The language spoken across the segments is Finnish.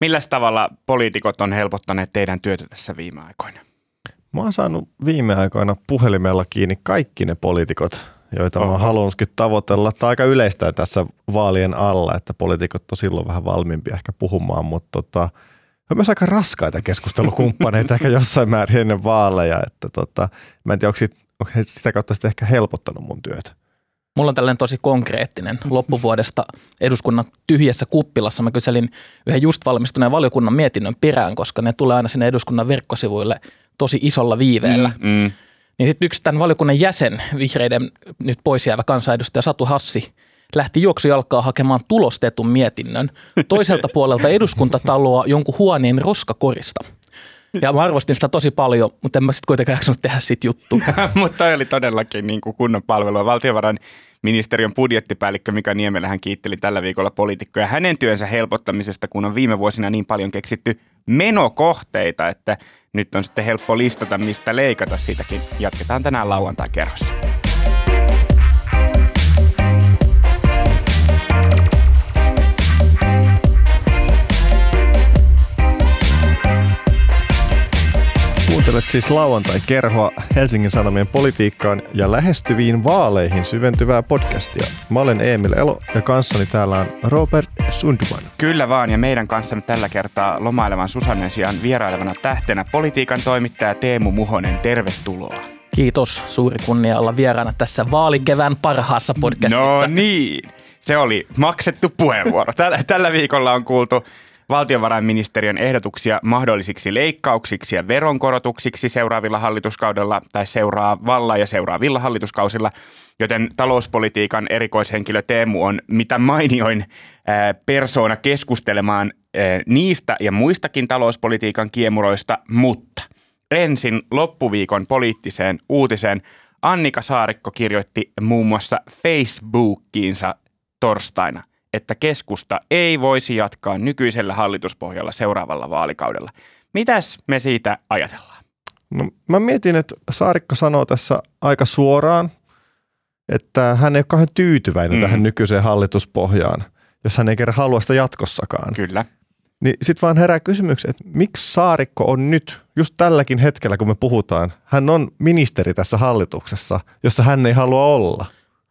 Millä tavalla poliitikot on helpottaneet teidän työtä tässä viime aikoina? Mä oon saanut viime aikoina puhelimella kiinni kaikki ne poliitikot, joita Oho. mä halunnutkin tavoitella. Tämä aika yleistä tässä vaalien alla, että poliitikot on silloin vähän valmiimpia ehkä puhumaan, mutta tota, on myös aika raskaita keskustelukumppaneita ehkä jossain määrin ennen vaaleja. Että tota, mä en tiedä, onko, sitä kautta sitten ehkä helpottanut mun työtä. Mulla on tällainen tosi konkreettinen loppuvuodesta eduskunnan tyhjässä kuppilassa. Mä kyselin yhden just valmistuneen valiokunnan mietinnön perään, koska ne tulee aina sinne eduskunnan verkkosivuille tosi isolla viiveellä. Mm, mm. Niin sitten yksi tämän valiokunnan jäsen, vihreiden nyt pois jäävä kansanedustaja Satu Hassi, lähti juoksujalkaa hakemaan tulostetun mietinnön toiselta puolelta eduskuntataloa jonkun huoneen roskakorista. Ja mä arvostin sitä tosi paljon, mutta en mä sitten kuitenkaan jaksanut tehdä siitä juttu. mutta toi oli todellakin niin kuin kunnon palvelua. Valtiovarainministeriön budjettipäällikkö Mika Niemelä hän kiitteli tällä viikolla poliitikkoja hänen työnsä helpottamisesta, kun on viime vuosina niin paljon keksitty menokohteita, että nyt on sitten helppo listata, mistä leikata. Siitäkin jatketaan tänään lauantai-kerhossa. Kuuntelet siis lauantai-kerhoa Helsingin Sanomien politiikkaan ja lähestyviin vaaleihin syventyvää podcastia. Mä olen Emil Elo ja kanssani täällä on Robert Sundman. Kyllä vaan ja meidän kanssamme tällä kertaa lomailevan Susannen sijaan vierailevana tähtenä politiikan toimittaja Teemu Muhonen. Tervetuloa. Kiitos, suuri kunnia olla vieraana tässä vaalikevään parhaassa podcastissa. No niin, se oli maksettu puheenvuoro. Tällä, tällä viikolla on kuultu valtiovarainministeriön ehdotuksia mahdollisiksi leikkauksiksi ja veronkorotuksiksi seuraavilla hallituskaudella tai seuraavalla ja seuraavilla hallituskausilla, joten talouspolitiikan erikoishenkilö Teemu on mitä mainioin persoona keskustelemaan niistä ja muistakin talouspolitiikan kiemuroista, mutta ensin loppuviikon poliittiseen uutiseen. Annika Saarikko kirjoitti muun muassa Facebookiinsa torstaina – että keskusta ei voisi jatkaa nykyisellä hallituspohjalla seuraavalla vaalikaudella. Mitäs me siitä ajatellaan? No, mä mietin, että Saarikko sanoo tässä aika suoraan, että hän ei ole kauhean tyytyväinen mm. tähän nykyiseen hallituspohjaan, jos hän ei kerran halua sitä jatkossakaan. Kyllä. Niin sitten vaan herää kysymys, että miksi Saarikko on nyt, just tälläkin hetkellä kun me puhutaan, hän on ministeri tässä hallituksessa, jossa hän ei halua olla.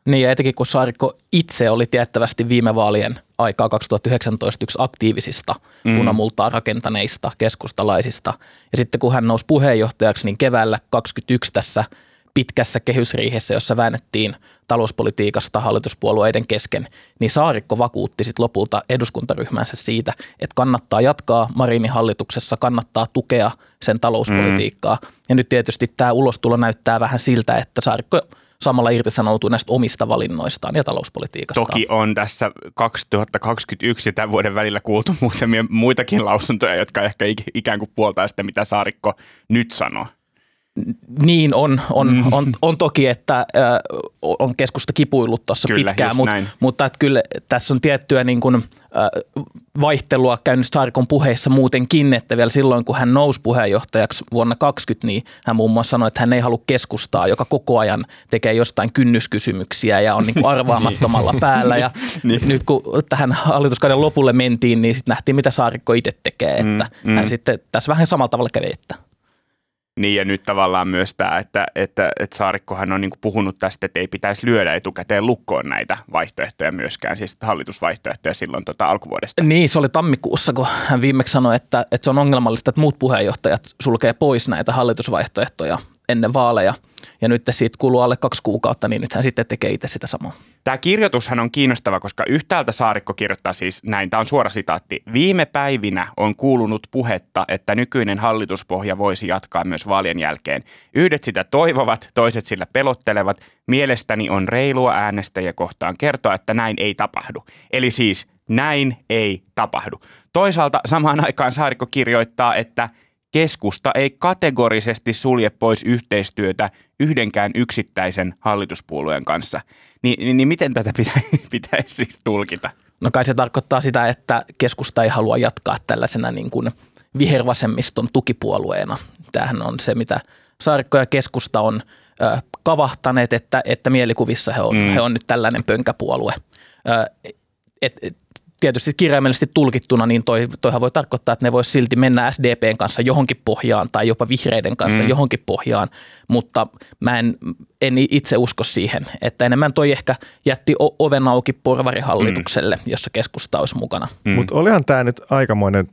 Niin ja etenkin kun Saarikko itse oli tiettävästi viime vaalien aikaa 2019 yksi aktiivisista mm. punamultaa rakentaneista keskustalaisista. Ja sitten kun hän nousi puheenjohtajaksi, niin keväällä 2021 tässä pitkässä kehysriihessä, jossa väännettiin talouspolitiikasta hallituspuolueiden kesken, niin Saarikko vakuutti sitten lopulta eduskuntaryhmänsä siitä, että kannattaa jatkaa Marinin hallituksessa, kannattaa tukea sen talouspolitiikkaa. Mm. Ja nyt tietysti tämä ulostulo näyttää vähän siltä, että Saarikko – samalla irtisanoutuu näistä omista valinnoistaan ja talouspolitiikasta. Toki on tässä 2021 tämän vuoden välillä kuultu muutamia muitakin lausuntoja, jotka ehkä ikään kuin puoltaa sitä, mitä Saarikko nyt sanoo. Niin on, on, mm. on, on toki, että äh, on keskusta kipuillut tuossa pitkään, mut, mutta että kyllä tässä on tiettyä niin kuin, vaihtelua käynyt Saarikon puheissa muutenkin, että vielä silloin kun hän nousi puheenjohtajaksi vuonna 2020, niin hän muun muassa sanoi, että hän ei halua keskustaa, joka koko ajan tekee jostain kynnyskysymyksiä ja on niin kuin arvaamattomalla päällä. Ja niin. nyt kun tähän hallituskauden lopulle mentiin, niin sitten nähtiin, mitä Saarikko itse tekee, että mm, mm. hän sitten tässä vähän samalla tavalla kävi, että niin ja nyt tavallaan myös tämä, että, että, että Saarikkohan on niin puhunut tästä, että ei pitäisi lyödä etukäteen lukkoon näitä vaihtoehtoja myöskään, siis hallitusvaihtoehtoja silloin tota alkuvuodesta. Niin, se oli tammikuussa, kun hän viimeksi sanoi, että, että se on ongelmallista, että muut puheenjohtajat sulkee pois näitä hallitusvaihtoehtoja ennen vaaleja – ja nyt siitä kuluu alle kaksi kuukautta, niin nyt hän sitten tekee itse sitä samaa. Tämä kirjoitushan on kiinnostava, koska yhtäältä Saarikko kirjoittaa siis näin, tämä on suora sitaatti. Viime päivinä on kuulunut puhetta, että nykyinen hallituspohja voisi jatkaa myös vaalien jälkeen. Yhdet sitä toivovat, toiset sillä pelottelevat. Mielestäni on reilua äänestäjä kohtaan kertoa, että näin ei tapahdu. Eli siis näin ei tapahdu. Toisaalta samaan aikaan Saarikko kirjoittaa, että – keskusta ei kategorisesti sulje pois yhteistyötä yhdenkään yksittäisen hallituspuolueen kanssa. Ni, niin, niin miten tätä pitäisi, pitäisi siis tulkita? No kai se tarkoittaa sitä, että keskusta ei halua jatkaa tällaisena niin kuin vihervasemmiston tukipuolueena. Tämähän on se, mitä Saarikko ja keskusta on ö, kavahtaneet, että, että mielikuvissa he on, mm. he on nyt tällainen pönkäpuolue. Ö, et, et, tietysti kirjaimellisesti tulkittuna, niin toi, toihan voi tarkoittaa, että ne voisi silti mennä SDPn kanssa johonkin pohjaan tai jopa vihreiden kanssa mm. johonkin pohjaan, mutta mä en, en itse usko siihen, että enemmän toi ehkä jätti oven auki porvarihallitukselle, mm. jossa keskusta olisi mukana. Mm. Mutta olihan tämä nyt aikamoinen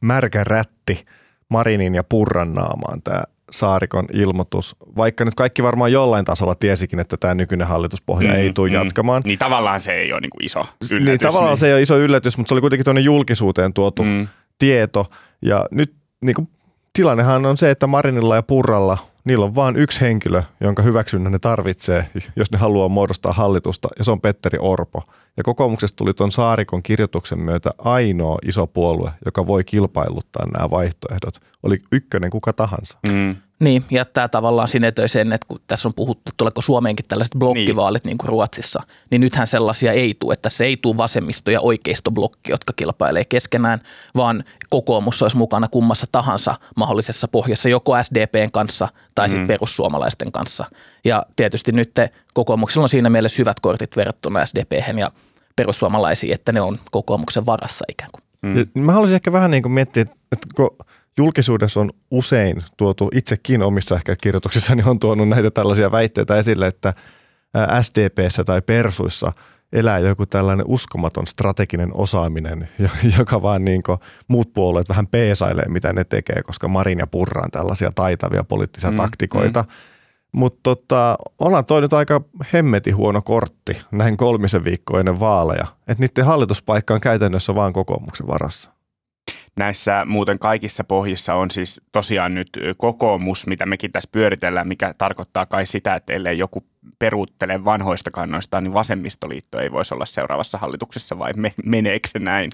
märkä rätti Marinin ja Purran naamaan tämä Saarikon ilmoitus, vaikka nyt kaikki varmaan jollain tasolla tiesikin, että tämä nykyinen hallituspohja mm, ei tule mm. jatkamaan. Niin tavallaan se ei ole niin kuin iso yllätys. Niin tavallaan niin. se ei ole iso yllätys, mutta se oli kuitenkin tuonne julkisuuteen tuotu mm. tieto. Ja nyt niin kuin, tilannehan on se, että Marinilla ja Purralla niillä on vain yksi henkilö, jonka hyväksynnän ne tarvitsee, jos ne haluaa muodostaa hallitusta, ja se on Petteri Orpo. Ja kokoomuksesta tuli tuon Saarikon kirjoituksen myötä ainoa iso puolue, joka voi kilpailuttaa nämä vaihtoehdot. Oli ykkönen kuka tahansa. Mm. Niin, ja tämä tavallaan sinetöi sen, että kun tässä on puhuttu, tuleeko Suomeenkin tällaiset blokkivaalit niin. niin kuin Ruotsissa, niin nythän sellaisia ei tule, että se ei tule vasemmisto- ja oikeistoblokki, jotka kilpailee keskenään, vaan kokoomus olisi mukana kummassa tahansa mahdollisessa pohjassa, joko SDPn kanssa tai sitten mm. perussuomalaisten kanssa. Ja tietysti nyt kokoomuksella on siinä mielessä hyvät kortit verrattuna SDPhen ja perussuomalaisiin, että ne on kokoomuksen varassa ikään kuin. Mm. Mä haluaisin ehkä vähän niin kuin miettiä, että kun julkisuudessa on usein tuotu, itsekin omissa ehkä kirjoituksissani on tuonut näitä tällaisia väitteitä esille, että SDPssä tai Persuissa elää joku tällainen uskomaton strateginen osaaminen, joka vaan niin muut puolueet vähän peesailee, mitä ne tekee, koska Marin ja Purra on tällaisia taitavia poliittisia mm, taktikoita. Mm. Mutta tota, ollaan toi nyt aika hemmeti huono kortti näin kolmisen viikkoa ennen vaaleja, että niiden hallituspaikka on käytännössä vaan kokoomuksen varassa näissä muuten kaikissa pohjissa on siis tosiaan nyt kokoomus, mitä mekin tässä pyöritellään, mikä tarkoittaa kai sitä, että ellei joku peruuttele vanhoista kannoistaan, niin vasemmistoliitto ei voisi olla seuraavassa hallituksessa vai me, meneekö se näin?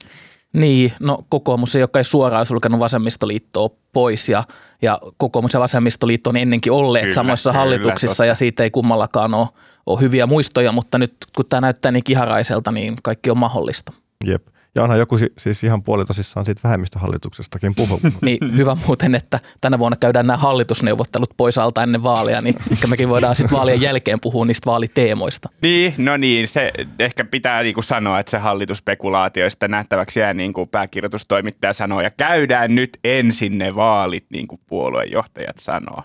Niin, no kokoomus ei ole suoraan sulkenut vasemmistoliittoa pois ja, ja kokoomus ja vasemmistoliitto on ennenkin olleet kyllä, samoissa kyllä, hallituksissa totta. ja siitä ei kummallakaan ole, ole hyviä muistoja, mutta nyt kun tämä näyttää niin kiharaiselta, niin kaikki on mahdollista. Jep. Ja onhan joku siis ihan puolitosissaan siitä vähemmistöhallituksestakin puhunut. niin hyvä muuten, että tänä vuonna käydään nämä hallitusneuvottelut pois alta ennen vaaleja, niin ehkä mekin voidaan sitten vaalien jälkeen puhua niistä vaaliteemoista. Niin, no niin, se ehkä pitää niin kuin sanoa, että se hallitusspekulaatioista nähtäväksi jää niin kuin pääkirjoitustoimittaja sanoo, ja käydään nyt ensin ne vaalit, niin kuin puoluejohtajat sanoo.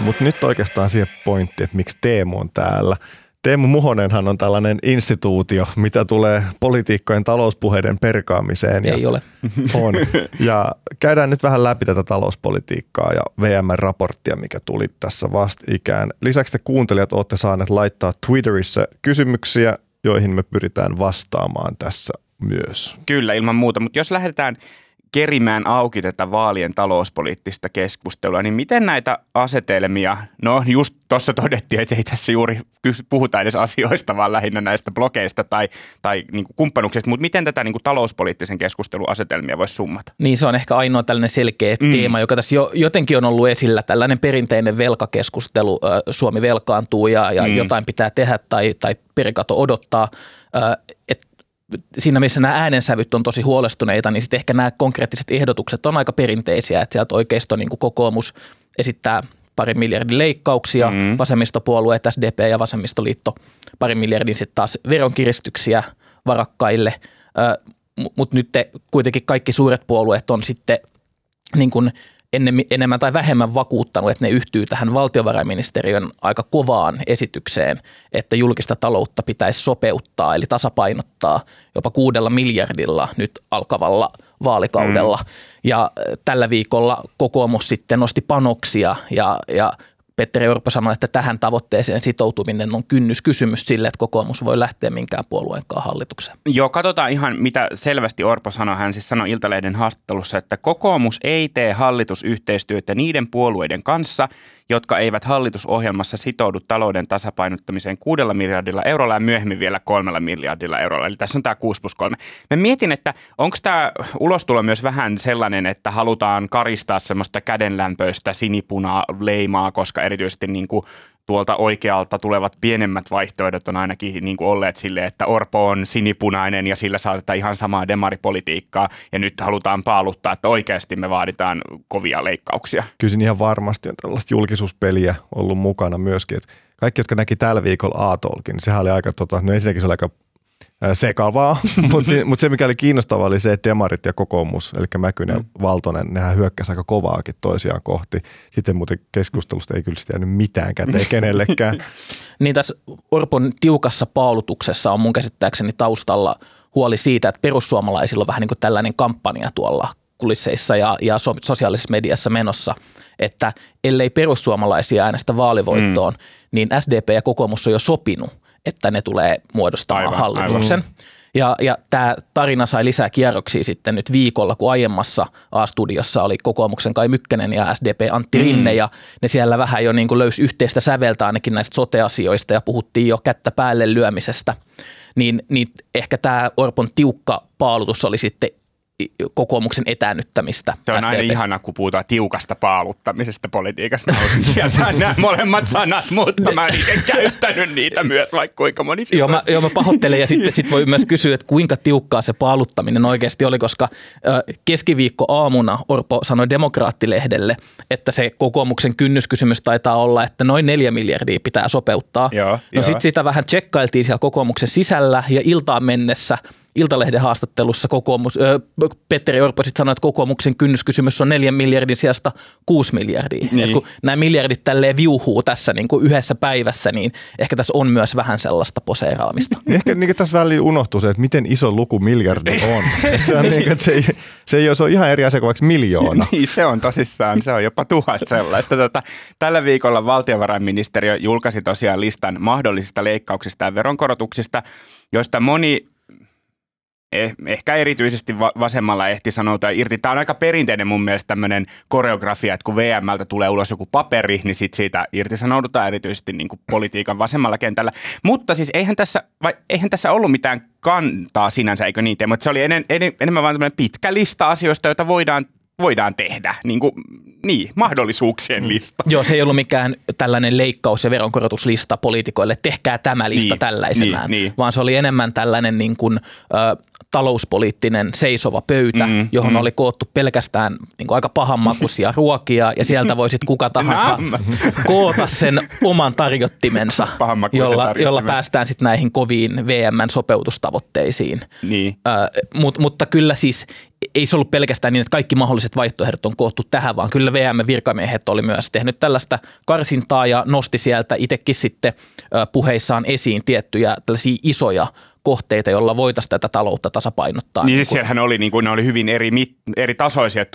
Mutta nyt oikeastaan siihen pointti, että miksi Teemu on täällä. Teemu Muhonenhan on tällainen instituutio, mitä tulee politiikkojen talouspuheiden perkaamiseen. Ei ja ole. On. Ja käydään nyt vähän läpi tätä talouspolitiikkaa ja VM-raporttia, mikä tuli tässä vastikään. Lisäksi te kuuntelijat olette saaneet laittaa Twitterissä kysymyksiä, joihin me pyritään vastaamaan tässä myös. Kyllä, ilman muuta. Mutta jos lähdetään kerimään auki tätä vaalien talouspoliittista keskustelua, niin miten näitä asetelmia, no just tuossa todettiin, että ei tässä juuri puhuta edes asioista, vaan lähinnä näistä blogeista tai, tai niin kuin kumppanuksista, mutta miten tätä niin kuin talouspoliittisen keskustelun asetelmia voisi summata? Niin se on ehkä ainoa tällainen selkeä mm. teema, joka tässä jo, jotenkin on ollut esillä, tällainen perinteinen velkakeskustelu, Suomi velkaantuu ja, ja mm. jotain pitää tehdä tai, tai perikato odottaa, siinä missä nämä äänensävyt on tosi huolestuneita, niin sitten ehkä nämä konkreettiset ehdotukset on aika perinteisiä, että sieltä oikeisto niin kuin kokoomus esittää pari miljardin leikkauksia, mm. vasemmistopuolueet, SDP ja vasemmistoliitto pari miljardin sitten taas veronkiristyksiä varakkaille, mutta nyt te, kuitenkin kaikki suuret puolueet on sitten niin kuin enemmän tai vähemmän vakuuttanut, että ne yhtyy tähän valtiovarainministeriön aika kovaan esitykseen, että julkista taloutta pitäisi sopeuttaa eli tasapainottaa jopa kuudella miljardilla nyt alkavalla vaalikaudella. Mm. Ja tällä viikolla kokoomus sitten nosti panoksia ja, ja Petteri Orpo sanoi, että tähän tavoitteeseen sitoutuminen on kynnyskysymys sille, että kokoomus voi lähteä minkään puolueenkaan hallitukseen. Joo, katsotaan ihan mitä selvästi Orpo sanoi. Hän siis sanoi Iltalehden haastattelussa, että kokoomus ei tee hallitusyhteistyötä niiden puolueiden kanssa, jotka eivät hallitusohjelmassa sitoudu talouden tasapainottamiseen kuudella miljardilla eurolla ja myöhemmin vielä kolmella miljardilla eurolla. Eli tässä on tämä 6 plus 3. Mä mietin, että onko tämä ulostulo myös vähän sellainen, että halutaan karistaa semmoista kädenlämpöistä sinipunaa leimaa, koska erityisesti niin kuin tuolta oikealta tulevat pienemmät vaihtoehdot on ainakin niin kuin olleet sille, että Orpo on sinipunainen ja sillä saatetaan ihan samaa demaripolitiikkaa ja nyt halutaan paaluttaa, että oikeasti me vaaditaan kovia leikkauksia. Kyllä ihan varmasti on tällaista julkisuuspeliä ollut mukana myöskin, että kaikki, jotka näki tällä viikolla A-Tolkin, niin sehän oli aika, tota, no ensinnäkin se oli aika sekavaa, mutta se, mut se mikä oli kiinnostavaa oli se, että Demarit ja kokoomus, eli Mäkynen ja mm. Valtonen, nehän hyökkäsi aika kovaakin toisiaan kohti. Sitten muuten keskustelusta ei kyllä jäänyt mitään käteen kenellekään. niin tässä Orpon tiukassa paalutuksessa on mun käsittääkseni taustalla huoli siitä, että perussuomalaisilla on vähän niin kuin tällainen kampanja tuolla kulisseissa ja, ja sosiaalisessa mediassa menossa, että ellei perussuomalaisia äänestä vaalivoittoon, mm. niin SDP ja kokoomus on jo sopinut, että ne tulee muodostamaan aivan, hallituksen. Aivan. Ja, ja tämä tarina sai lisää kierroksia sitten nyt viikolla, kun aiemmassa A-studiossa oli kokoomuksen Kai Mykkänen ja SDP Antti Rinne, mm. ja ne siellä vähän jo niin kuin löysi yhteistä säveltä ainakin näistä sote-asioista, ja puhuttiin jo kättä päälle lyömisestä. Niin, niin ehkä tämä Orpon tiukka paalutus oli sitten kokoomuksen etäännyttämistä. Se on aina ihana, kun puhutaan tiukasta paaluttamisesta politiikasta. Mä nämä molemmat sanat, mutta mä en käyttänyt niitä myös, vaikka kuinka moni joo mä, joo, mä pahoittelen ja sitten sit voi myös kysyä, että kuinka tiukkaa se paaluttaminen oikeasti oli, koska keskiviikko aamuna Orpo sanoi demokraattilehdelle, että se kokoomuksen kynnyskysymys taitaa olla, että noin neljä miljardia pitää sopeuttaa. Joo, no sitten sitä vähän tsekkailtiin siellä kokoomuksen sisällä ja iltaan mennessä – Iltalehden haastattelussa kokoomus, ö, Petteri Orpo sitten sanoi, että kokoomuksen kynnyskysymys on neljän miljardin sijasta kuusi miljardia. Niin. kun nämä miljardit tälleen viuhuu tässä niin kuin yhdessä päivässä, niin ehkä tässä on myös vähän sellaista poseeraamista. ehkä niin tässä väliin unohtuu se, että miten iso luku miljardi on. se, on niin kuin, että se, ei, se, ei ole, se on ihan eri asia kuin miljoona. niin, se on tosissaan. Se on jopa tuhat sellaista. Tota, tällä viikolla valtiovarainministeriö julkaisi tosiaan listan mahdollisista leikkauksista ja veronkorotuksista, joista moni eh, ehkä erityisesti vasemmalla ehti sanoutua irti. Tämä on aika perinteinen mun mielestä tämmöinen koreografia, että kun VMltä tulee ulos joku paperi, niin sit siitä irtisanoudutaan erityisesti niin kuin politiikan vasemmalla kentällä. Mutta siis eihän tässä, vai, eihän tässä ollut mitään kantaa sinänsä, eikö niin? Mutta se oli en, en, enemmän vain pitkä lista asioista, joita voidaan voidaan tehdä, niin, kuin, niin mahdollisuuksien mm. lista. Joo, se ei ollut mikään tällainen leikkaus- ja veronkorotuslista poliitikoille, tehkää tämä lista niin, tällaisenään, niin, niin. vaan se oli enemmän tällainen niin kuin, ö, talouspoliittinen seisova pöytä, mm, johon mm. oli koottu pelkästään niin kuin aika pahanmakuisia ruokia ja sieltä voisit kuka tahansa koota sen oman tarjottimensa, jolla, jolla päästään sitten näihin koviin VMn sopeutustavoitteisiin. Niin. Ö, mut, mutta kyllä siis ei se ollut pelkästään niin, että kaikki mahdolliset vaihtoehdot on koottu tähän, vaan kyllä VM-virkamiehet oli myös tehnyt tällaista karsintaa ja nosti sieltä itsekin sitten puheissaan esiin tiettyjä tällaisia isoja kohteita, joilla voitaisiin tätä taloutta tasapainottaa. Niin, niin siellähän oli, niin kuin, ne oli hyvin eri, mit, eri tasoisia.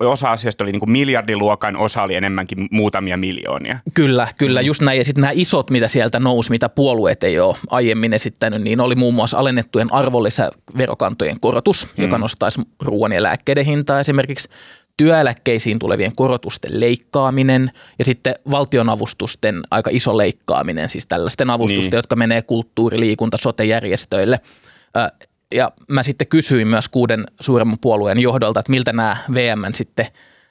Osa asioista oli niin kuin miljardiluokan, osa oli enemmänkin muutamia miljoonia. Kyllä, kyllä, mm. just näin. Ja sitten nämä isot, mitä sieltä nousi, mitä puolueet ei ole aiemmin esittänyt, niin oli muun muassa alennettujen arvonlisäverokantojen korotus, mm. joka nostaisi ruoan ja lääkkeiden hintaa esimerkiksi työeläkkeisiin tulevien korotusten leikkaaminen ja sitten valtionavustusten aika iso leikkaaminen, siis tällaisten avustusten, niin. jotka menee kulttuuri-, liikunta-, sote-järjestöille. Ja mä sitten kysyin myös kuuden suuremman puolueen johdolta, että miltä nämä VM sitten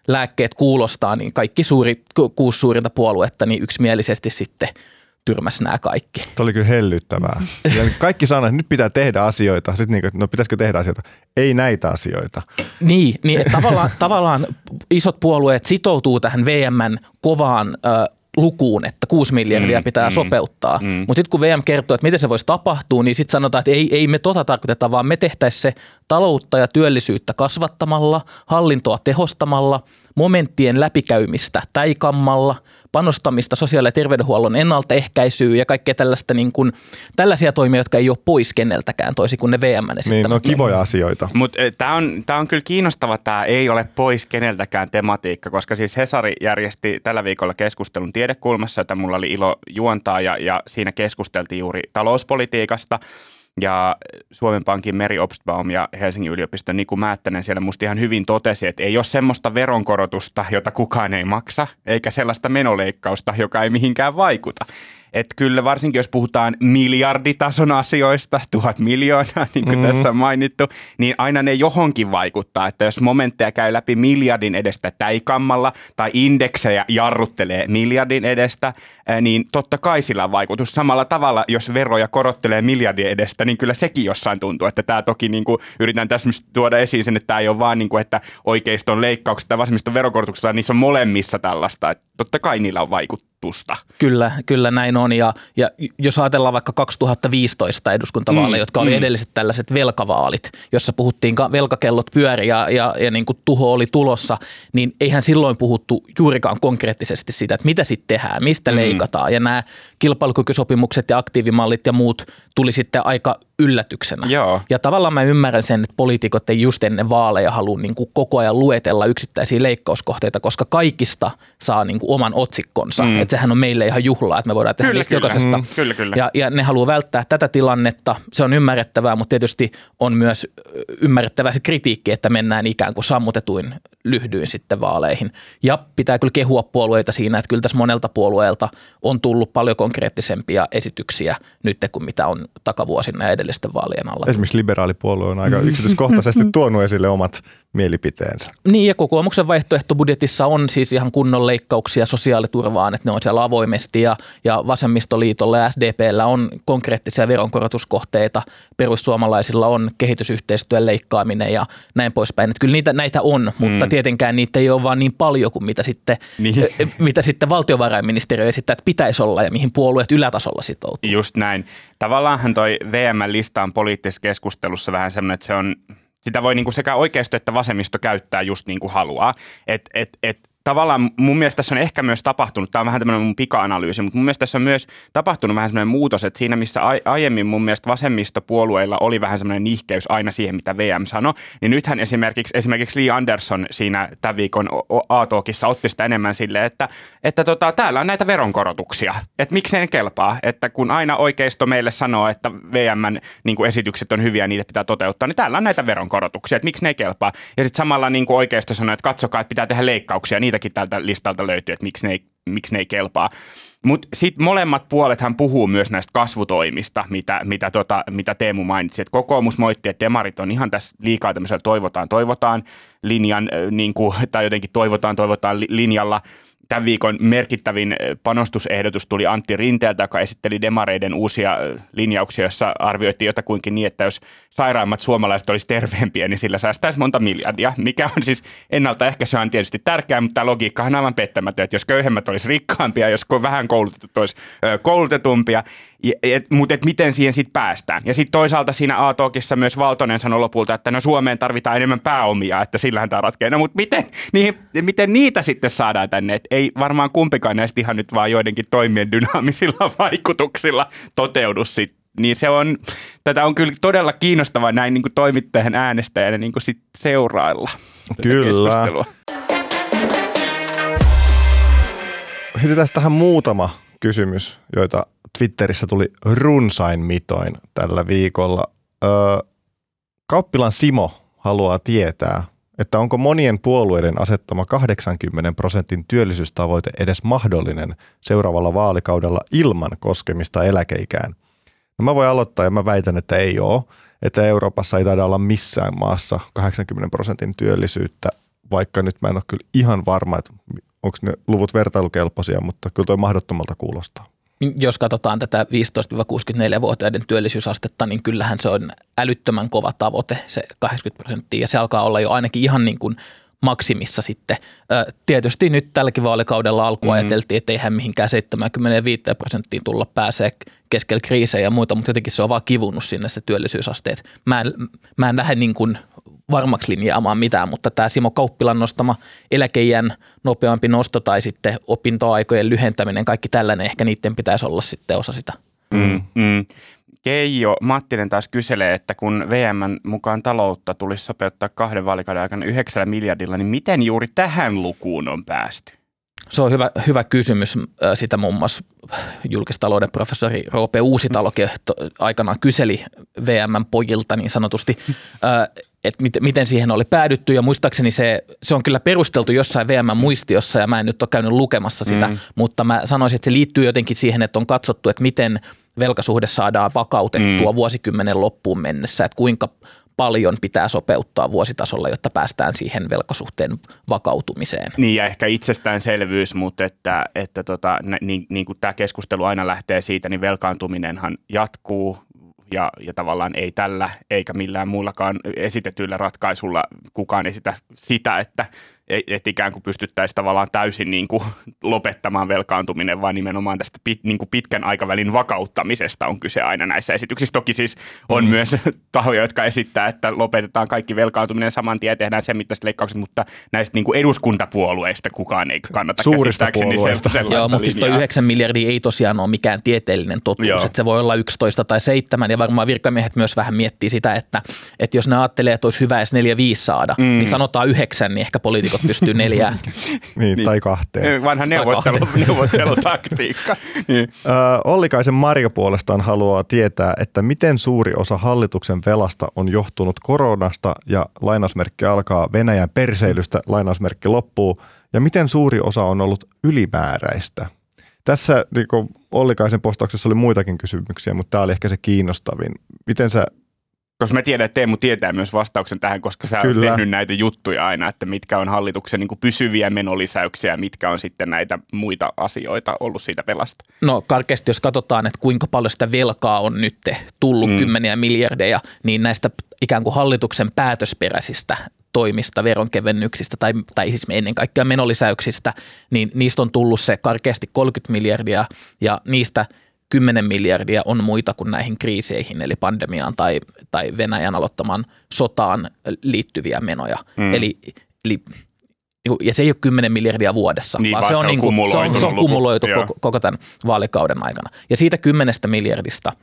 lääkkeet kuulostaa, niin kaikki suuri, kuusi suurinta puoluetta niin yksimielisesti sitten – tyrmäs nämä kaikki. Tuo oli kyllä hellyttävää. kaikki sanoi, että nyt pitää tehdä asioita. Sitten niin kuin, no pitäisikö tehdä asioita? Ei näitä asioita. Niin, niin että tavallaan, tavallaan isot puolueet sitoutuu tähän VMn kovaan ö, lukuun, että 6 miljardia mm, pitää mm, sopeuttaa. Mm. Mutta sitten kun VM kertoo, että miten se voisi tapahtua, niin sitten sanotaan, että ei, ei me tota tarkoiteta, vaan me tehtäisiin se taloutta ja työllisyyttä kasvattamalla, hallintoa tehostamalla, momenttien läpikäymistä täikammalla – panostamista sosiaali- ja terveydenhuollon ennaltaehkäisyyn ja kaikkea tällaista niin kuin, tällaisia toimia, jotka ei ole pois keneltäkään, toisin kuin ne VM Niin, no kivoja asioita. Mutta eh, tämä on, tää on kyllä kiinnostava, tämä ei ole pois keneltäkään tematiikka, koska siis Hesari järjesti tällä viikolla keskustelun tiedekulmassa, jota mulla oli ilo juontaa ja, ja siinä keskusteltiin juuri talouspolitiikasta – ja Suomen Pankin Meri Obstbaum ja Helsingin yliopiston Niku Määttänen siellä musta ihan hyvin totesi, että ei ole semmoista veronkorotusta, jota kukaan ei maksa, eikä sellaista menoleikkausta, joka ei mihinkään vaikuta. Että kyllä varsinkin jos puhutaan miljarditason asioista, tuhat miljoonaa, niin kuin mm-hmm. tässä on mainittu, niin aina ne johonkin vaikuttaa. Että jos momentteja käy läpi miljardin edestä täikammalla tai indeksejä jarruttelee miljardin edestä, niin totta kai sillä on vaikutus. Samalla tavalla, jos veroja korottelee miljardin edestä, niin kyllä sekin jossain tuntuu. Että tämä toki niin kuin, yritän tässä tuoda esiin sen, että tämä ei ole vaan niin kuin, että oikeiston leikkaukset tai vasemmiston vaan niissä on molemmissa tällaista. Että totta kai niillä on vaikuttaa kannatusta. Kyllä, kyllä näin on. Ja, ja jos ajatellaan vaikka 2015 eduskuntavaaleja, mm, jotka oli mm. edelliset tällaiset velkavaalit, jossa puhuttiin velkakellot pyöri ja, ja, ja niin kuin tuho oli tulossa, niin eihän silloin puhuttu juurikaan konkreettisesti siitä, että mitä sitten tehdään, mistä mm. leikataan. Ja nämä kilpailukykysopimukset ja aktiivimallit ja muut tuli sitten aika yllätyksenä. Joo. Ja tavallaan mä ymmärrän sen, että poliitikot ei just ennen vaaleja halua niin kuin koko ajan luetella yksittäisiä leikkauskohteita, koska kaikista saa niin kuin oman otsikkonsa. Mm. Että sehän on meille ihan juhlaa, että me voidaan tehdä kyllä, kyllä. jokaisesta. Mm. Kyllä, kyllä. Ja, ja ne haluaa välttää tätä tilannetta. Se on ymmärrettävää, mutta tietysti on myös ymmärrettävää se kritiikki, että mennään ikään kuin sammutetuin lyhdyin sitten vaaleihin. Ja pitää kyllä kehua puolueita siinä, että kyllä tässä monelta puolueelta on tullut paljon konkreettisempia esityksiä nyt kuin mitä on takavuosina ja edellisten vaalien alla. Esimerkiksi liberaalipuolue on aika yksityiskohtaisesti tuonut esille omat mielipiteensä. Niin ja kokoomuksen vaihtoehtobudjetissa on siis ihan kunnon leikkauksia sosiaaliturvaan, että ne on siellä avoimesti ja, ja vasemmistoliitolla ja SDPllä on konkreettisia veronkorotuskohteita, perussuomalaisilla on kehitysyhteistyön leikkaaminen ja näin poispäin. Että kyllä niitä, näitä on, mutta mm. tietenkään niitä ei ole vaan niin paljon kuin mitä sitten, niin. mitä sitten valtiovarainministeriö esittää, että pitäisi olla ja mihin puolueet ylätasolla sitoutuu. Just näin. Tavallaanhan toi VM-lista on poliittisessa keskustelussa vähän semmoinen, että se on sitä voi niin kuin sekä oikeisto että vasemmisto käyttää just niin kuin haluaa. Et, et, et tavallaan mun mielestä tässä on ehkä myös tapahtunut, tämä on vähän tämmöinen mun pika-analyysi, mutta mun mielestä tässä on myös tapahtunut vähän semmoinen muutos, että siinä missä aiemmin mun mielestä vasemmistopuolueilla oli vähän semmoinen nihkeys aina siihen, mitä VM sanoi, niin nythän esimerkiksi, esimerkiksi Lee Anderson siinä tämän viikon A-talkissa otti sitä enemmän silleen, että, että tota, täällä on näitä veronkorotuksia, että miksei ne kelpaa, että kun aina oikeisto meille sanoo, että VMn niin esitykset on hyviä ja niitä pitää toteuttaa, niin täällä on näitä veronkorotuksia, että miksi ne ei kelpaa. Ja sitten samalla niin kuin oikeisto sanoo, että katsokaa, että pitää tehdä leikkauksia, niin niitäkin tältä listalta löytyy, että miksi ne ei, miksi ne ei kelpaa. Mutta sitten molemmat puolethan puhuu myös näistä kasvutoimista, mitä, mitä, tota, mitä Teemu mainitsi. Et kokoomus moitti, että demarit on ihan tässä liikaa tämmöisellä toivotaan, toivotaan linjan, niin kuin, tai jotenkin toivotaan, toivotaan linjalla – tämän viikon merkittävin panostusehdotus tuli Antti Rinteeltä, joka esitteli demareiden uusia linjauksia, jossa arvioitiin jotakuinkin niin, että jos sairaimmat suomalaiset olisi terveempiä, niin sillä säästäisi monta miljardia, mikä on siis ennaltaehkäisy on tietysti tärkeää, mutta tämä logiikka on aivan pettämätön, että jos köyhemmät olisi rikkaampia, jos vähän koulutetut olisi koulutetumpia, mutta et miten siihen sitten päästään. Ja sitten toisaalta siinä A-talkissa myös Valtonen sanoi lopulta, että no Suomeen tarvitaan enemmän pääomia, että sillähän tämä ratkeaa. No mutta miten, niihin, miten niitä sitten saadaan tänne? Et ei varmaan kumpikaan näistä ihan nyt vaan joidenkin toimien dynaamisilla vaikutuksilla toteudu sitten niin se on, tätä on kyllä todella kiinnostavaa näin niin kuin toimittajan äänestäjänä niin kuin sit seurailla. Kyllä. Heitetään tähän muutama kysymys, joita Twitterissä tuli runsain mitoin tällä viikolla. Öö, Kauppilan Simo haluaa tietää, että onko monien puolueiden asettama 80 prosentin työllisyystavoite edes mahdollinen seuraavalla vaalikaudella ilman koskemista eläkeikään. No mä voin aloittaa ja mä väitän, että ei ole. Että Euroopassa ei taida olla missään maassa 80 prosentin työllisyyttä, vaikka nyt mä en ole kyllä ihan varma, että onko ne luvut vertailukelpoisia, mutta kyllä toi mahdottomalta kuulostaa jos katsotaan tätä 15-64-vuotiaiden työllisyysastetta, niin kyllähän se on älyttömän kova tavoite, se 80 prosenttia, ja se alkaa olla jo ainakin ihan niin kuin maksimissa sitten. Tietysti nyt tälläkin vaalikaudella alku mm-hmm. ajateltiin, että eihän mihinkään 75 prosenttiin tulla pääsee keskellä kriisejä ja muita, mutta jotenkin se on vaan kivunut sinne se työllisyysasteet. Mä en, mä en lähde niin kuin varmaksi linjaamaan mitään, mutta tämä Simo Kauppilan nostama eläkeijän nopeampi nosto tai sitten opintoaikojen lyhentäminen, kaikki tällainen, ehkä niiden pitäisi olla sitten osa sitä. Mm, mm. Keijo Mattinen taas kyselee, että kun VM mukaan taloutta tulisi sopeuttaa kahden vaalikauden aikana yhdeksällä miljardilla, niin miten juuri tähän lukuun on päästy? Se on hyvä, hyvä kysymys. Sitä muun muassa julkistalouden professori Roope Uusitalo aikanaan kyseli VM pojilta niin sanotusti että miten, miten siihen oli päädytty ja muistaakseni se, se on kyllä perusteltu jossain VM-muistiossa ja mä en nyt ole käynyt lukemassa sitä, mm. mutta mä sanoisin, että se liittyy jotenkin siihen, että on katsottu, että miten velkasuhde saadaan vakautettua mm. vuosikymmenen loppuun mennessä, että kuinka paljon pitää sopeuttaa vuositasolla, jotta päästään siihen velkasuhteen vakautumiseen. Niin ja ehkä itsestäänselvyys, mutta että, että tota, niin, niin kuin tämä keskustelu aina lähtee siitä, niin velkaantuminenhan jatkuu, ja, ja tavallaan ei tällä eikä millään muullakaan esitetyllä ratkaisulla kukaan esitä sitä, että että ikään kuin pystyttäisiin tavallaan täysin niin kuin lopettamaan velkaantuminen, vaan nimenomaan tästä pit, niin kuin pitkän aikavälin vakauttamisesta on kyse aina näissä esityksissä. Toki siis on mm. myös tahoja, jotka esittää, että lopetetaan kaikki velkaantuminen saman tien, tehdään sen mittaiset leikkaukset, mutta näistä niin kuin eduskuntapuolueista kukaan ei kannata Suurista puolueista. Joo, mutta siis tuo 9 miljardia ei tosiaan ole mikään tieteellinen totuus, että se voi olla 11 tai 7 ja varmaan virkamiehet myös vähän miettii sitä, että, että jos ne ajattelee, että olisi hyvä edes 4-5 saada, mm. niin sanotaan 9, niin ehkä poliitikot pystyy neljään. niin, niin, tai kahteen. Vanha neuvottelu, neuvottelutaktiikka. niin. Ö, Ollikaisen Mario puolestaan haluaa tietää, että miten suuri osa hallituksen velasta on johtunut koronasta ja lainausmerkki alkaa Venäjän perseilystä, lainausmerkki loppuu, ja miten suuri osa on ollut ylimääräistä. Tässä niin Ollikaisen postauksessa oli muitakin kysymyksiä, mutta tämä oli ehkä se kiinnostavin. Miten sä koska mä tiedän, että Teemu tietää myös vastauksen tähän, koska sä Kyllä. oot tehnyt näitä juttuja aina, että mitkä on hallituksen niin pysyviä menolisäyksiä ja mitkä on sitten näitä muita asioita ollut siitä velasta. No karkeasti, jos katsotaan, että kuinka paljon sitä velkaa on nyt tullut mm. kymmeniä miljardeja, niin näistä ikään kuin hallituksen päätösperäisistä toimista, veronkevennyksistä tai, tai siis ennen kaikkea menolisäyksistä, niin niistä on tullut se karkeasti 30 miljardia ja niistä – 10 miljardia on muita kuin näihin kriiseihin, eli pandemiaan tai, tai Venäjän aloittamaan sotaan liittyviä menoja. Mm. Eli, eli niinku, ja se ei ole 10 miljardia vuodessa, niin, vaan, se on, se on, niin kuin, se on, se on kumuloitu koko, koko tämän vaalikauden aikana. Ja siitä 10 miljardista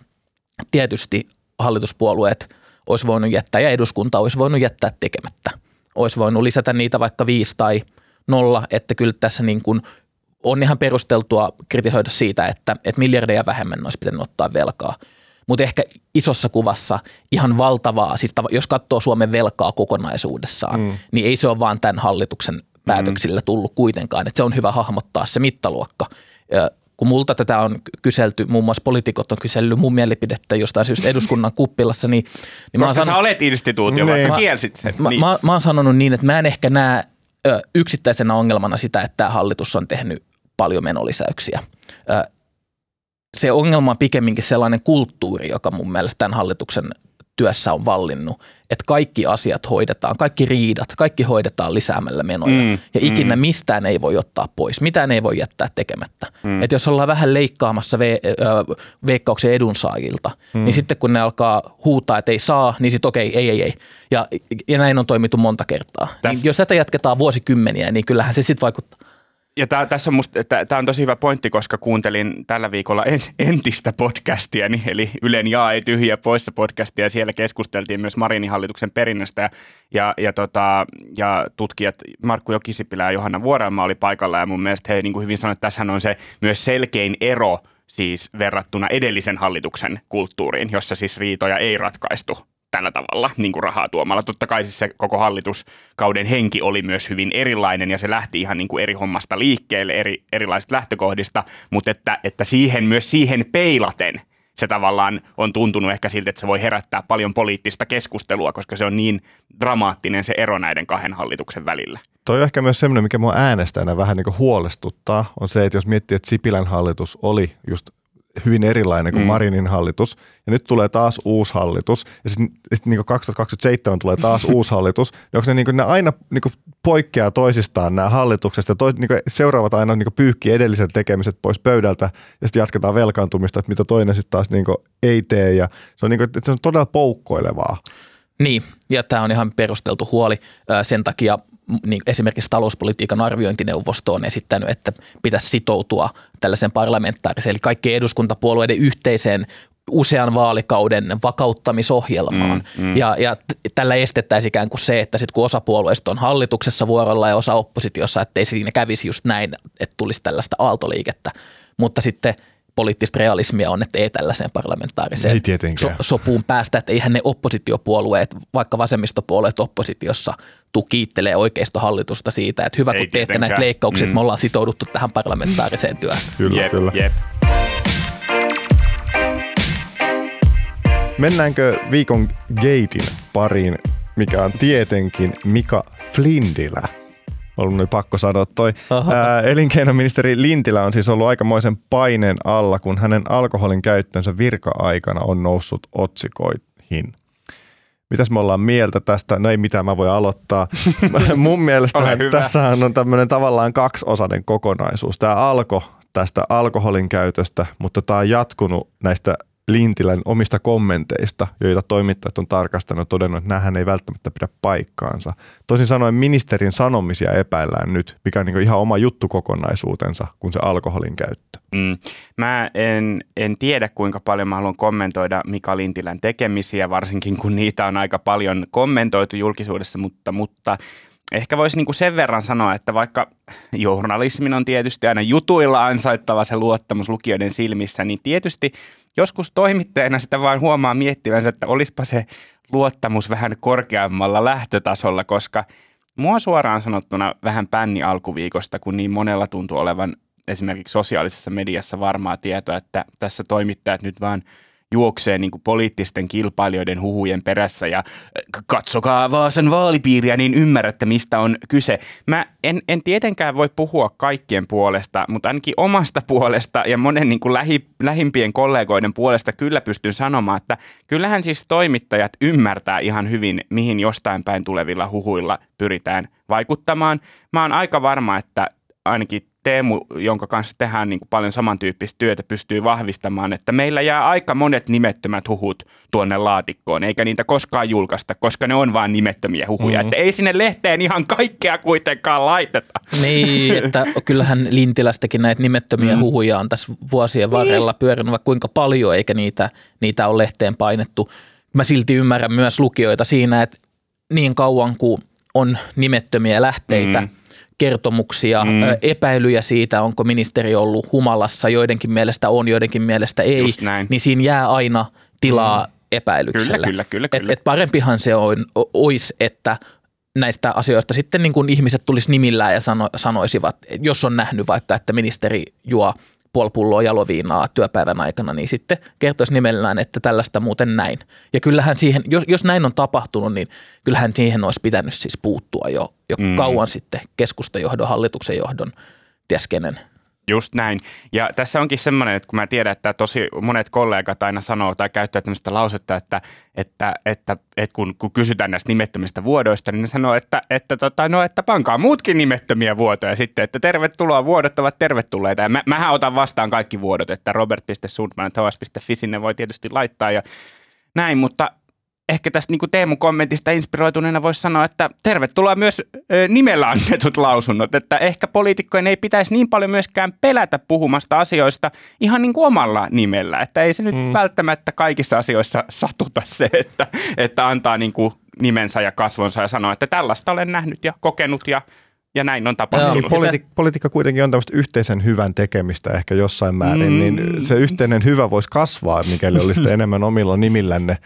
tietysti hallituspuolueet olisi voinut jättää ja eduskunta olisi voinut jättää tekemättä. Olisi voinut lisätä niitä vaikka viisi tai nolla, että kyllä tässä niin kuin on ihan perusteltua kritisoida siitä, että, että miljardeja vähemmän olisi pitänyt ottaa velkaa. Mutta ehkä isossa kuvassa ihan valtavaa, siis jos katsoo Suomen velkaa kokonaisuudessaan, mm. niin ei se ole vaan tämän hallituksen päätöksillä tullut kuitenkaan. Että se on hyvä hahmottaa se mittaluokka. Ja kun multa tätä on kyselty, muun muassa poliitikot on kysellyt mun mielipidettä jostain syystä eduskunnan kuppilassa, niin, niin Koska mä sanon, sä olet instituutio, niin. vaikka kielsit sen. Mä, niin. mä, mä oon sanonut niin, että mä en ehkä näe yksittäisenä ongelmana sitä, että tämä hallitus on tehnyt paljon menolisäyksiä. Se ongelma on pikemminkin sellainen kulttuuri, joka mun mielestä tämän hallituksen työssä on vallinnut, että kaikki asiat hoidetaan, kaikki riidat, kaikki hoidetaan lisäämällä menoja. Mm, ja ikinä mm. mistään ei voi ottaa pois, mitään ei voi jättää tekemättä. Mm. Että jos ollaan vähän leikkaamassa ve, äh, veikkauksen edunsaajilta, mm. niin sitten kun ne alkaa huutaa, että ei saa, niin sitten okei, okay, ei, ei, ei. Ja, ja näin on toimittu monta kertaa. Niin jos tätä jatketaan vuosikymmeniä, niin kyllähän se sitten vaikuttaa ja tää, tässä on musta, tää on tosi hyvä pointti, koska kuuntelin tällä viikolla en, entistä podcastia, eli Ylen Jaa ei tyhjiä poissa podcastia, ja siellä keskusteltiin myös Marinin hallituksen perinnöstä, ja, ja, ja, tota, ja tutkijat Markku Jokisipilä ja Johanna Vuorelma oli paikalla, ja mun mielestä he niin kuin hyvin sanoivat, että tässä on se myös selkein ero siis verrattuna edellisen hallituksen kulttuuriin, jossa siis riitoja ei ratkaistu tällä tavalla niin kuin rahaa tuomalla. Totta kai siis se koko hallituskauden henki oli myös hyvin erilainen ja se lähti ihan niin kuin eri hommasta liikkeelle, eri, erilaisista lähtökohdista, mutta että, että siihen myös siihen peilaten se tavallaan on tuntunut ehkä siltä, että se voi herättää paljon poliittista keskustelua, koska se on niin dramaattinen se ero näiden kahden hallituksen välillä. Toi on ehkä myös semmoinen, mikä mua äänestäjänä vähän niin huolestuttaa, on se, että jos miettii, että Sipilän hallitus oli just hyvin erilainen kuin mm. Marinin hallitus. Ja nyt tulee taas uusi hallitus. Ja sitten sit niin 2027 tulee taas uusi hallitus. Onko ne, niin kuin, ne aina niin kuin poikkeaa toisistaan nämä hallitukset. Ja toi, niin kuin, seuraavat aina niin pyyhkii edelliset tekemiset pois pöydältä. Ja sitten jatketaan velkaantumista, että mitä toinen sitten taas niin kuin, ei tee. Ja se on, niin kuin, se on todella poukkoilevaa. Niin, ja tämä on ihan perusteltu huoli. Sen takia niin esimerkiksi talouspolitiikan arviointineuvosto on esittänyt, että pitäisi sitoutua tällaisen parlamentaariseen, eli kaikkien eduskuntapuolueiden yhteiseen usean vaalikauden vakauttamisohjelmaan. Mm, mm. Ja, ja tällä estettäisiin ikään kuin se, että sit kun osa puolueista on hallituksessa vuorolla ja osa oppositiossa, ettei siinä kävisi just näin, että tulisi tällaista aaltoliikettä. Mutta sitten – poliittista realismia on, että ei tällaiseen parlamentaariseen so, sopuun päästä, että eihän ne oppositiopuolueet, vaikka vasemmistopuolueet oppositiossa tukiittelee oikeistohallitusta siitä, että hyvä ei kun teette näitä leikkauksia, mm. me ollaan sitouduttu tähän parlamentaariseen työhön. Kyllä, jep, kyllä. Jep. Mennäänkö viikon gatein pariin, mikä on tietenkin Mika Flindilä – ollut nyt pakko sanoa toi. Ää, elinkeinoministeri Lintilä on siis ollut aikamoisen paineen alla, kun hänen alkoholin käyttönsä virka-aikana on noussut otsikoihin. mitäs me ollaan mieltä tästä? No ei mitään, mä voin aloittaa. Mun mielestä tässähän on tämmöinen tavallaan kaksiosainen kokonaisuus. Tämä alkoi tästä alkoholin käytöstä, mutta tämä on jatkunut näistä Lintilän omista kommenteista, joita toimittajat on tarkastanut ja todennut, että nämähän ei välttämättä pidä paikkaansa. Toisin sanoen ministerin sanomisia epäillään nyt, mikä on niin ihan oma juttukokonaisuutensa kuin se alkoholin käyttö. Mm. Mä en, en tiedä, kuinka paljon mä haluan kommentoida Mika Lintilän tekemisiä, varsinkin kun niitä on aika paljon kommentoitu julkisuudessa, mutta, mutta ehkä voisi niin kuin sen verran sanoa, että vaikka journalismin on tietysti aina jutuilla ansaittava se luottamus lukijoiden silmissä, niin tietysti joskus toimittajana sitä vaan huomaa miettivänsä, että olispa se luottamus vähän korkeammalla lähtötasolla, koska mua suoraan sanottuna vähän pänni alkuviikosta, kun niin monella tuntuu olevan esimerkiksi sosiaalisessa mediassa varmaa tietoa, että tässä toimittajat nyt vaan – juoksee niin kuin poliittisten kilpailijoiden huhujen perässä ja katsokaa Vaasan vaalipiiriä, niin ymmärrätte, mistä on kyse. Mä en, en tietenkään voi puhua kaikkien puolesta, mutta ainakin omasta puolesta ja monen niin kuin lähi, lähimpien kollegoiden puolesta kyllä pystyn sanomaan, että kyllähän siis toimittajat ymmärtää ihan hyvin, mihin jostain päin tulevilla huhuilla pyritään vaikuttamaan. Mä oon aika varma, että ainakin Teemu, jonka kanssa tehdään niin kuin paljon samantyyppistä työtä, pystyy vahvistamaan, että meillä jää aika monet nimettömät huhut tuonne laatikkoon, eikä niitä koskaan julkaista, koska ne on vain nimettömiä huhuja. Mm-hmm. Että ei sinne lehteen ihan kaikkea kuitenkaan laiteta. Niin, että kyllähän Lintilästäkin näitä nimettömiä mm. huhuja on tässä vuosien varrella niin. pyörinyt vaikka kuinka paljon, eikä niitä, niitä ole lehteen painettu. Mä silti ymmärrän myös lukijoita siinä, että niin kauan kuin on nimettömiä lähteitä, mm kertomuksia, mm. epäilyjä siitä, onko ministeri ollut humalassa, joidenkin mielestä on, joidenkin mielestä ei, niin siinä jää aina tilaa mm. epäilykselle. Kyllä, kyllä, kyllä. Et, et parempihan se on, olisi, että näistä asioista sitten niin kuin ihmiset tulisi nimillään ja sano, sanoisivat, jos on nähnyt vaikka, että ministeri juo puoli pulloa jaloviinaa työpäivän aikana, niin sitten kertoisi nimellään, että tällaista muuten näin. Ja kyllähän siihen, jos, jos näin on tapahtunut, niin kyllähän siihen olisi pitänyt siis puuttua jo, jo mm. kauan sitten keskustajohdon, hallituksen johdon tieskenen Just näin. Ja tässä onkin semmoinen, että kun mä tiedän, että tosi monet kollegat aina sanoo tai käyttää tämmöistä lausetta, että, että, että, että kun, kun kysytään näistä nimettömistä vuodoista, niin ne sanoo, että, että, tota, no, että pankaa muutkin nimettömiä vuotoja sitten, että tervetuloa, vuodot ovat tervetulleita. Ja mä, mähän otan vastaan kaikki vuodot, että robert.sundman.hs.fi sinne voi tietysti laittaa ja näin, mutta ehkä tästä niin kuin Teemu kommentista inspiroituneena voisi sanoa, että tervetuloa myös ö, nimellä annetut lausunnot, että ehkä poliitikkojen ei pitäisi niin paljon myöskään pelätä puhumasta asioista ihan niin kuin omalla nimellä, että ei se nyt mm. välttämättä kaikissa asioissa satuta se, että, että antaa niin kuin nimensä ja kasvonsa ja sanoa, että tällaista olen nähnyt ja kokenut ja ja näin on tapahtunut. Niin, politi- politiikka kuitenkin on tämmöistä yhteisen hyvän tekemistä ehkä jossain määrin, mm. niin se yhteinen hyvä voisi kasvaa, mikäli olisi enemmän omilla nimillänne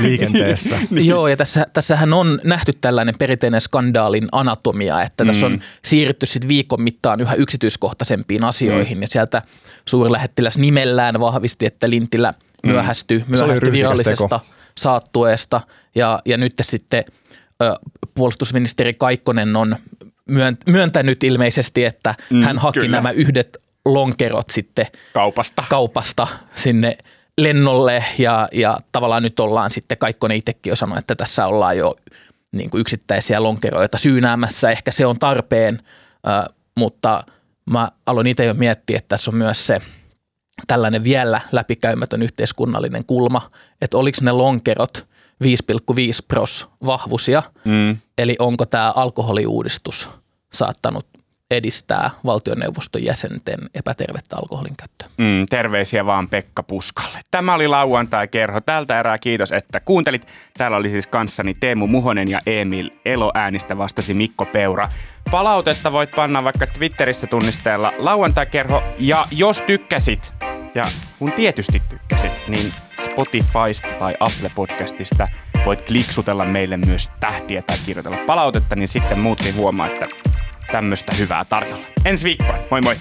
liikenteessä. niin. Joo, ja tässä, tässähän on nähty tällainen perinteinen skandaalin anatomia, että mm. tässä on mm. siirrytty sitten viikon mittaan yhä yksityiskohtaisempiin asioihin, mm. ja sieltä suurlähettiläs nimellään vahvisti, että Lintilä myöhästyi, mm. myöhästyi virallisesta saattueesta, ja, ja nyt sitten puolustusministeri Kaikkonen on myöntänyt ilmeisesti, että mm, hän haki kyllä. nämä yhdet lonkerot sitten kaupasta, kaupasta sinne lennolle ja, ja tavallaan nyt ollaan sitten, Kaikkonen itsekin jo sanonut, että tässä ollaan jo niin kuin yksittäisiä lonkeroita syynäämässä, ehkä se on tarpeen, äh, mutta mä aloin itse jo miettiä, että tässä on myös se tällainen vielä läpikäymätön yhteiskunnallinen kulma, että oliko ne lonkerot 5,5 pros vahvusia, mm. eli onko tämä alkoholiuudistus saattanut edistää valtioneuvoston jäsenten epätervettä alkoholin käyttöä. Mm, terveisiä vaan Pekka Puskalle. Tämä oli lauantai-kerho. Tältä erää kiitos, että kuuntelit. Täällä oli siis kanssani Teemu Muhonen ja Emil Elo äänistä vastasi Mikko Peura. Palautetta voit panna vaikka Twitterissä tunnisteella lauantai-kerho. Ja jos tykkäsit, ja kun tietysti tykkäsit, niin Spotifysta tai Apple Podcastista voit kliksutella meille myös tähtiä tai kirjoitella palautetta, niin sitten muutkin huomaa, että tämmöistä hyvää tarjolla. Ensi viikkoa. Moi moi!